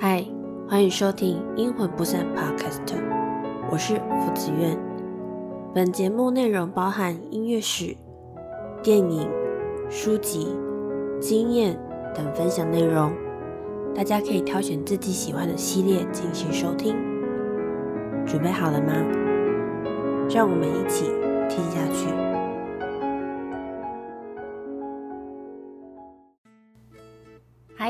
嗨，欢迎收听《阴魂不散》Podcast，我是福子苑。本节目内容包含音乐史、电影、书籍、经验等分享内容，大家可以挑选自己喜欢的系列进行收听。准备好了吗？让我们一起听下去。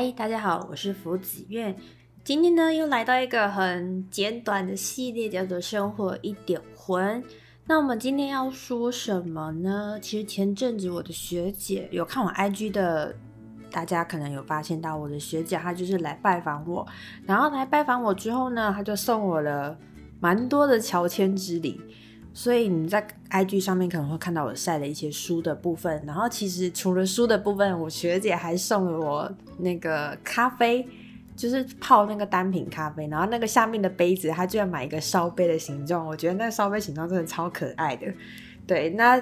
嗨，大家好，我是福子苑。今天呢，又来到一个很简短的系列，叫做《生活一点魂》。那我们今天要说什么呢？其实前阵子我的学姐有看我 IG 的，大家可能有发现到我的学姐，她就是来拜访我。然后来拜访我之后呢，她就送我了蛮多的乔迁之礼。所以你在 IG 上面可能会看到我晒了一些书的部分。然后其实除了书的部分，我学姐还送了我那个咖啡。就是泡那个单品咖啡，然后那个下面的杯子，她居然买一个烧杯的形状，我觉得那个烧杯形状真的超可爱的。对，那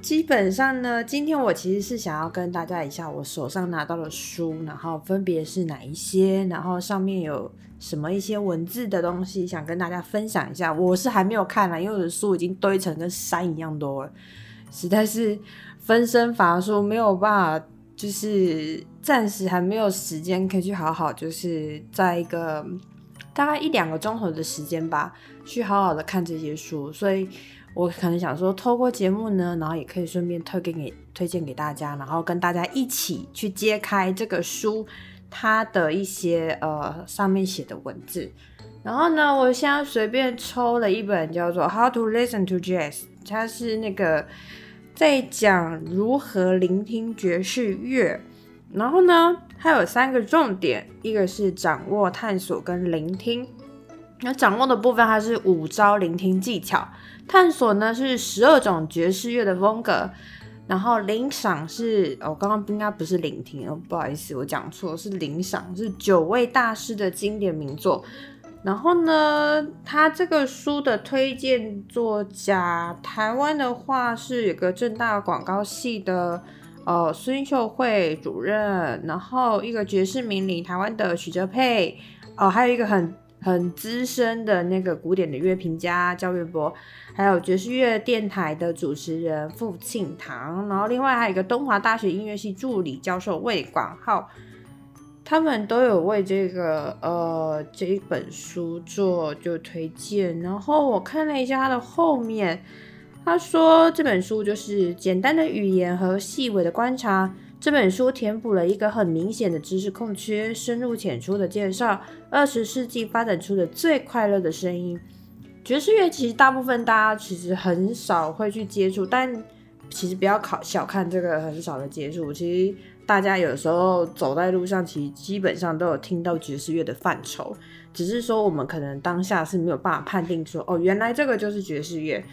基本上呢，今天我其实是想要跟大家一下我手上拿到的书，然后分别是哪一些，然后上面有什么一些文字的东西，想跟大家分享一下。我是还没有看了，因为我的书已经堆成跟山一样多了，实在是分身乏术，没有办法。就是暂时还没有时间可以去好好，就是在一个大概一两个钟头的时间吧，去好好的看这些书。所以我可能想说，透过节目呢，然后也可以顺便推给给推荐给大家，然后跟大家一起去揭开这个书它的一些呃上面写的文字。然后呢，我现在随便抽了一本叫做《How to Listen to Jazz》，它是那个。在讲如何聆听爵士乐，然后呢，它有三个重点，一个是掌握、探索跟聆听。那掌握的部分，它是五招聆听技巧；探索呢是十二种爵士乐的风格；然后领赏是，我刚刚应该不是聆听哦，不好意思，我讲错，是领赏，是九位大师的经典名作。然后呢，他这个书的推荐作家，台湾的话是有个正大广告系的，呃，孙秀慧主任，然后一个爵士名伶台湾的许哲佩，哦，还有一个很很资深的那个古典的乐评家焦岳博，还有爵士乐电台的主持人傅庆堂，然后另外还有一个东华大学音乐系助理教授魏广浩。他们都有为这个呃这一本书做就推荐，然后我看了一下它的后面，他说这本书就是简单的语言和细微的观察，这本书填补了一个很明显的知识空缺，深入浅出的介绍二十世纪发展出的最快乐的声音。爵士乐其实大部分大家其实很少会去接触，但其实不要考小看这个很少的接触，其实。大家有时候走在路上，其实基本上都有听到爵士乐的范畴，只是说我们可能当下是没有办法判定说，哦，原来这个就是爵士乐。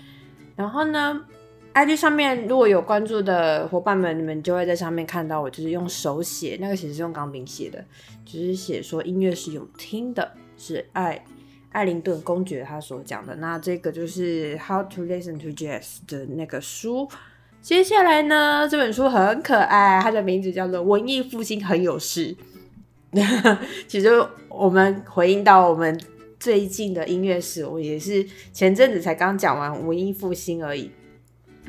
然后呢，IG 上面如果有关注的伙伴们，你们就会在上面看到我就是用手写，那个其实是用钢笔写的，就是写说音乐是有听的，是爱艾灵顿公爵他所讲的。那这个就是 How to Listen to Jazz 的那个书。接下来呢，这本书很可爱，它的名字叫做《文艺复兴很有事》。其实我们回应到我们最近的音乐史，我也是前阵子才刚讲完文艺复兴而已。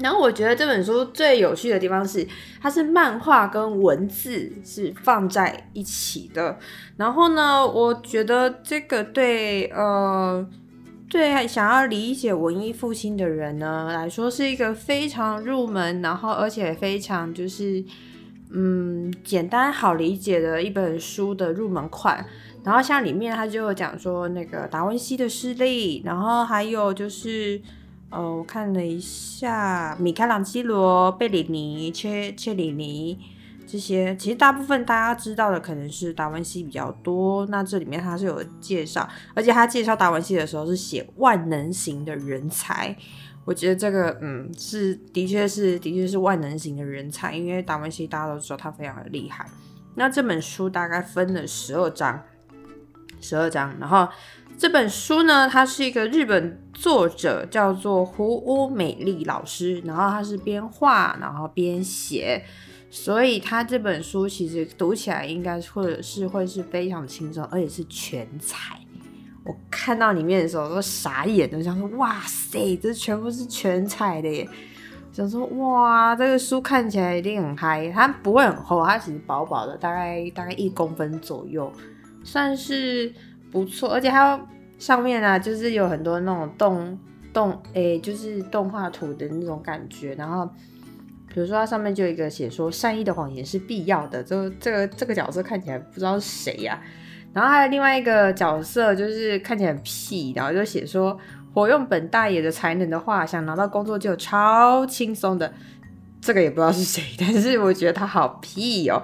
然后我觉得这本书最有趣的地方是，它是漫画跟文字是放在一起的。然后呢，我觉得这个对呃。对想要理解文艺复兴的人呢来说，是一个非常入门，然后而且非常就是嗯简单好理解的一本书的入门款。然后像里面他就有讲说那个达文西的事例，然后还有就是呃我看了一下米开朗基罗、贝里尼、切切里尼。这些其实大部分大家知道的可能是达文西比较多，那这里面他是有介绍，而且他介绍达文西的时候是写万能型的人才，我觉得这个嗯是的确是的确是万能型的人才，因为达文西大家都知道他非常的厉害。那这本书大概分了十二章，十二章，然后这本书呢，它是一个日本作者叫做胡屋美丽老师，然后他是边画然后边写。所以他这本书其实读起来应该或者是会是非常轻松，而且是全彩。我看到里面的时候都傻眼都，想说哇塞，这全部是全彩的耶！想说哇，这个书看起来一定很嗨。它不会很厚，它其实薄薄的，大概大概一公分左右，算是不错。而且它上面啊，就是有很多那种动动诶，就是动画图的那种感觉。然后比如说它上面就有一个写说，善意的谎言是必要的。就这个这个角色看起来不知道是谁呀。然后还有另外一个角色，就是看起来很屁，然后就写说，活用本大爷的才能的话，想拿到工作就超轻松的。这个也不知道是谁，但是我觉得他好屁哦，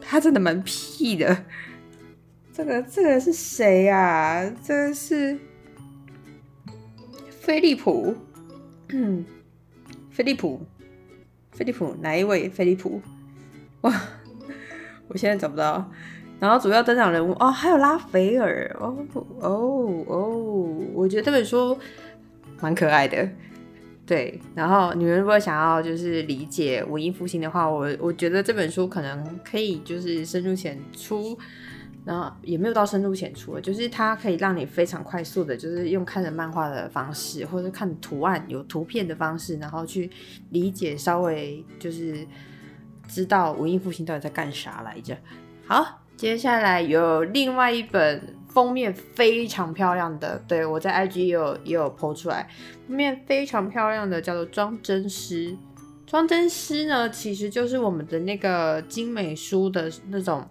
他真的蛮屁的。这个这个是谁呀？这个是飞利浦，嗯，飞利浦，飞利浦哪一位？飞利浦？哇，我现在找不到。然后主要登场人物哦，还有拉斐尔哦哦哦，我觉得这本书蛮可爱的，对。然后你们如果想要就是理解文艺复兴的话，我我觉得这本书可能可以就是深入浅出，然后也没有到深入浅出，就是它可以让你非常快速的，就是用看着漫画的方式，或者看图案有图片的方式，然后去理解稍微就是知道文艺复兴到底在干啥来着。好。接下来有另外一本封面非常漂亮的，对我在 IG 也有也有 po 出来，封面非常漂亮的叫做装帧师。装帧师呢，其实就是我们的那个精美书的那种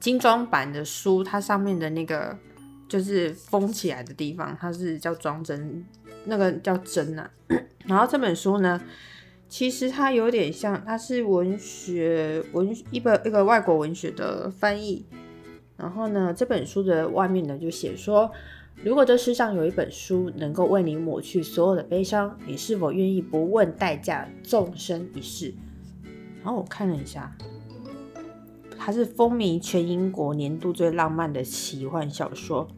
精装版的书，它上面的那个就是封起来的地方，它是叫装帧，那个叫针啊。然后这本书呢。其实它有点像，它是文学文一本一个外国文学的翻译。然后呢，这本书的外面呢就写说，如果这世上有一本书能够为你抹去所有的悲伤，你是否愿意不问代价纵身一试？然后我看了一下，它是风靡全英国年度最浪漫的奇幻小说，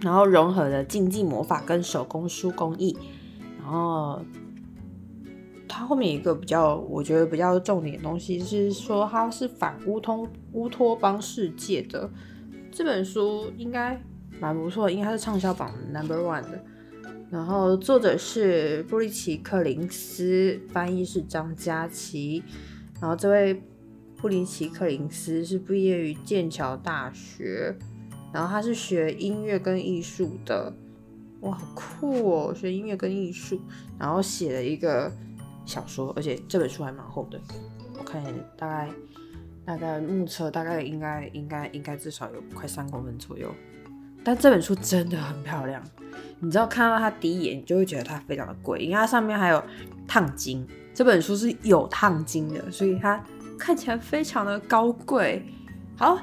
然后融合了竞技魔法跟手工书工艺，然后。它后面一个比较，我觉得比较重点的东西是说，它是反乌通乌托邦世界的这本书应该蛮不错，应该是畅销榜 number one 的。然后作者是布里奇克林斯，翻译是张佳琪。然后这位布林奇克林斯是毕业于剑桥大学，然后他是学音乐跟艺术的，哇，好酷哦，学音乐跟艺术，然后写了一个。小说，而且这本书还蛮厚的，我看大概大概目测大概应该应该应该至少有快三公分左右。但这本书真的很漂亮，你知道看到它第一眼，你就会觉得它非常的贵，因为它上面还有烫金。这本书是有烫金的，所以它看起来非常的高贵。好，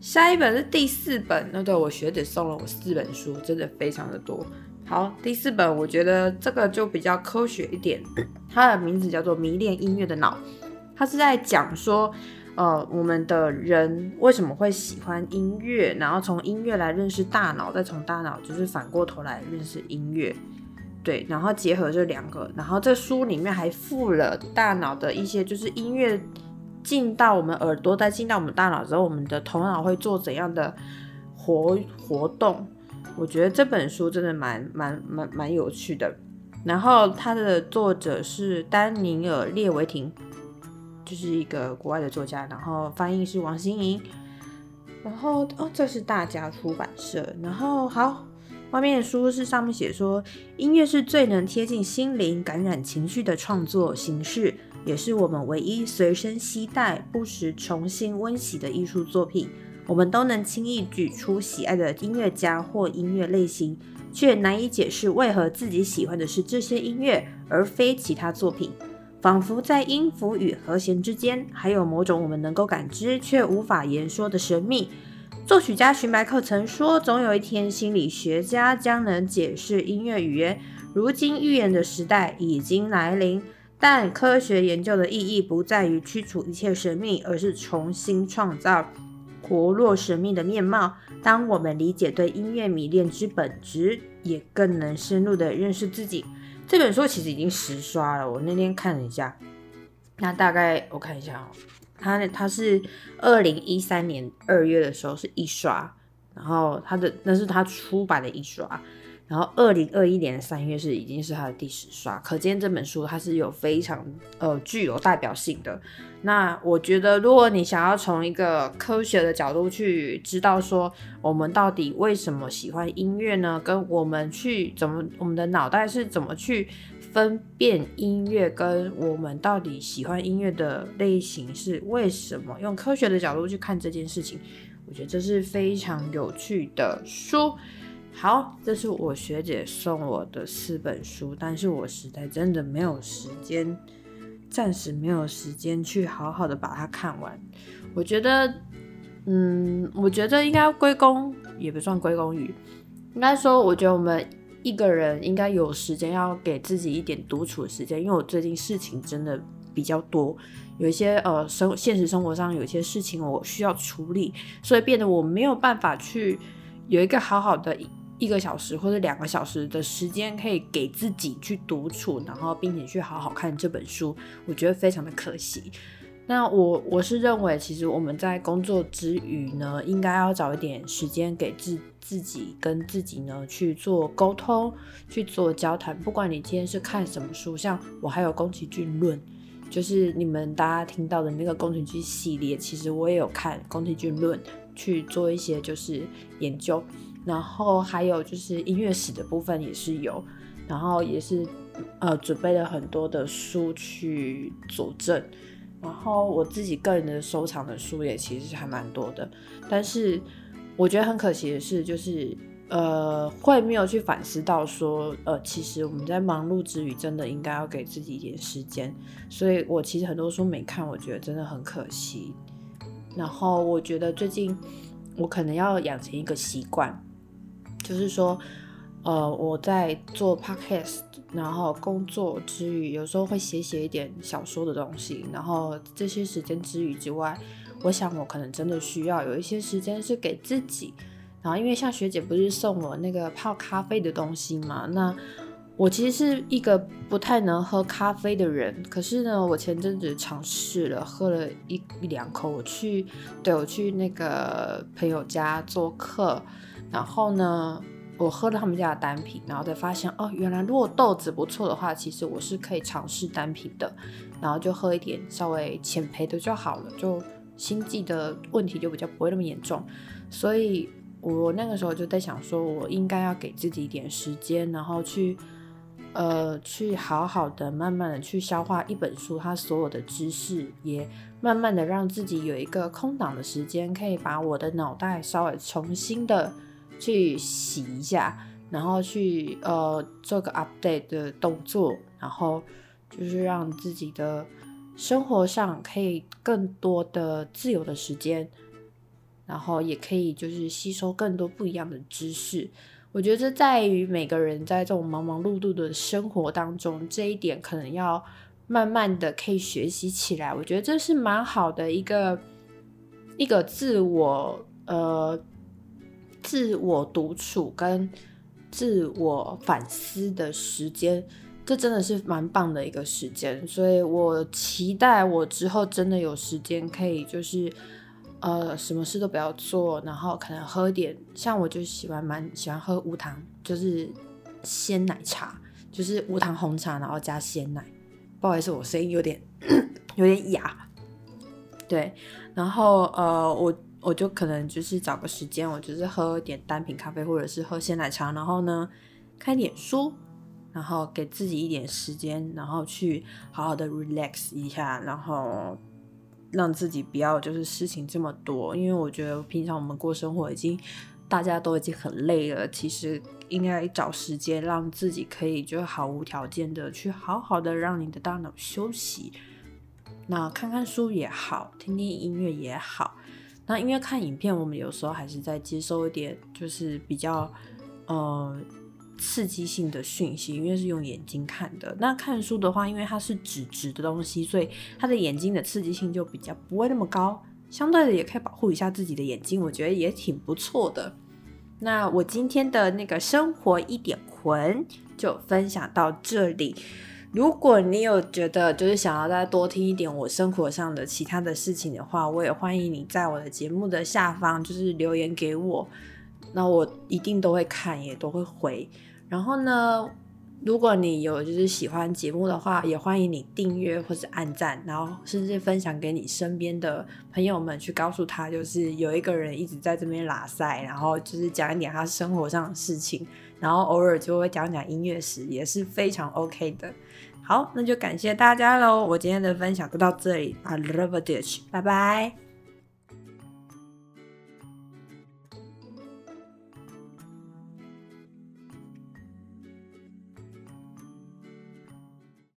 下一本是第四本，那对我学姐送了我四本书，真的非常的多。好，第四本我觉得这个就比较科学一点，它的名字叫做《迷恋音乐的脑》，它是在讲说，呃，我们的人为什么会喜欢音乐，然后从音乐来认识大脑，再从大脑就是反过头来认识音乐，对，然后结合这两个，然后这书里面还附了大脑的一些，就是音乐进到我们耳朵，再进到我们大脑之后，我们的头脑会做怎样的活活动。我觉得这本书真的蛮蛮蛮蛮有趣的，然后它的作者是丹尼尔列维廷，就是一个国外的作家，然后翻译是王心莹，然后哦这是大家出版社，然后好，外面的书是上面写说音乐是最能贴近心灵、感染情绪的创作形式，也是我们唯一随身携带、不时重新温习的艺术作品。我们都能轻易举出喜爱的音乐家或音乐类型，却难以解释为何自己喜欢的是这些音乐，而非其他作品。仿佛在音符与和弦之间，还有某种我们能够感知却无法言说的神秘。作曲家荀白克曾说：“总有一天，心理学家将能解释音乐语言。”如今，预言的时代已经来临，但科学研究的意义不在于驱除一切神秘，而是重新创造。活络神秘的面貌。当我们理解对音乐迷恋之本质，也更能深入的认识自己。这本书其实已经十刷了，我那天看了一下，那大概我看一下哦，它它是二零一三年二月的时候是一刷，然后它的那是它出版的一刷。然后，二零二一年的三月是已经是他的第十刷，可见这本书它是有非常呃具有代表性的。那我觉得，如果你想要从一个科学的角度去知道说，我们到底为什么喜欢音乐呢？跟我们去怎么，我们的脑袋是怎么去分辨音乐，跟我们到底喜欢音乐的类型是为什么？用科学的角度去看这件事情，我觉得这是非常有趣的书。好，这是我学姐送我的四本书，但是我实在真的没有时间，暂时没有时间去好好的把它看完。我觉得，嗯，我觉得应该归功，也不算归功于，应该说，我觉得我们一个人应该有时间要给自己一点独处的时间，因为我最近事情真的比较多，有一些呃生现实生活上有一些事情我需要处理，所以变得我没有办法去有一个好好的。一个小时或者两个小时的时间，可以给自己去独处，然后并且去好好看这本书，我觉得非常的可惜。那我我是认为，其实我们在工作之余呢，应该要找一点时间给自自己跟自己呢去做沟通，去做交谈。不管你今天是看什么书，像我还有宫崎骏论，就是你们大家听到的那个宫崎骏系列，其实我也有看宫崎骏论，去做一些就是研究。然后还有就是音乐史的部分也是有，然后也是呃准备了很多的书去佐证，然后我自己个人的收藏的书也其实还蛮多的，但是我觉得很可惜的是，就是呃会没有去反思到说，呃其实我们在忙碌之余，真的应该要给自己一点时间，所以我其实很多书没看，我觉得真的很可惜。然后我觉得最近我可能要养成一个习惯。就是说，呃，我在做 podcast，然后工作之余，有时候会写写一点小说的东西。然后这些时间之余之外，我想我可能真的需要有一些时间是给自己。然后因为像学姐不是送我那个泡咖啡的东西嘛，那我其实是一个不太能喝咖啡的人。可是呢，我前阵子尝试了，喝了一一两口。我去，对我去那个朋友家做客。然后呢，我喝了他们家的单品，然后才发现哦，原来如果豆子不错的话，其实我是可以尝试单品的。然后就喝一点稍微浅焙的就好了，就心悸的问题就比较不会那么严重。所以我那个时候就在想，说我应该要给自己一点时间，然后去呃去好好的、慢慢的去消化一本书它所有的知识，也慢慢的让自己有一个空档的时间，可以把我的脑袋稍微重新的。去洗一下，然后去呃做个 update 的动作，然后就是让自己的生活上可以更多的自由的时间，然后也可以就是吸收更多不一样的知识。我觉得这在于每个人在这种忙忙碌碌的生活当中，这一点可能要慢慢的可以学习起来。我觉得这是蛮好的一个一个自我呃。自我独处跟自我反思的时间，这真的是蛮棒的一个时间，所以我期待我之后真的有时间可以就是呃什么事都不要做，然后可能喝点，像我就喜欢蛮喜欢喝无糖，就是鲜奶茶，就是无糖红茶，然后加鲜奶。不好意思，我声音有点 有点哑，对，然后呃我。我就可能就是找个时间，我就是喝点单品咖啡，或者是喝鲜奶茶，然后呢，看点书，然后给自己一点时间，然后去好好的 relax 一下，然后让自己不要就是事情这么多。因为我觉得平常我们过生活已经大家都已经很累了，其实应该找时间让自己可以就毫无条件的去好好的让你的大脑休息。那看看书也好，听听音乐也好。那因为看影片，我们有时候还是在接收一点，就是比较呃刺激性的讯息，因为是用眼睛看的。那看书的话，因为它是纸质的东西，所以它的眼睛的刺激性就比较不会那么高，相对的也可以保护一下自己的眼睛，我觉得也挺不错的。那我今天的那个生活一点魂就分享到这里。如果你有觉得就是想要再多听一点我生活上的其他的事情的话，我也欢迎你在我的节目的下方就是留言给我，那我一定都会看，也都会回。然后呢，如果你有就是喜欢节目的话，也欢迎你订阅或者按赞，然后甚至分享给你身边的朋友们，去告诉他就是有一个人一直在这边拉塞，然后就是讲一点他生活上的事情，然后偶尔就会讲讲音乐史，也是非常 OK 的。好，那就感谢大家喽！我今天的分享就到这里，I love a dish 拜拜。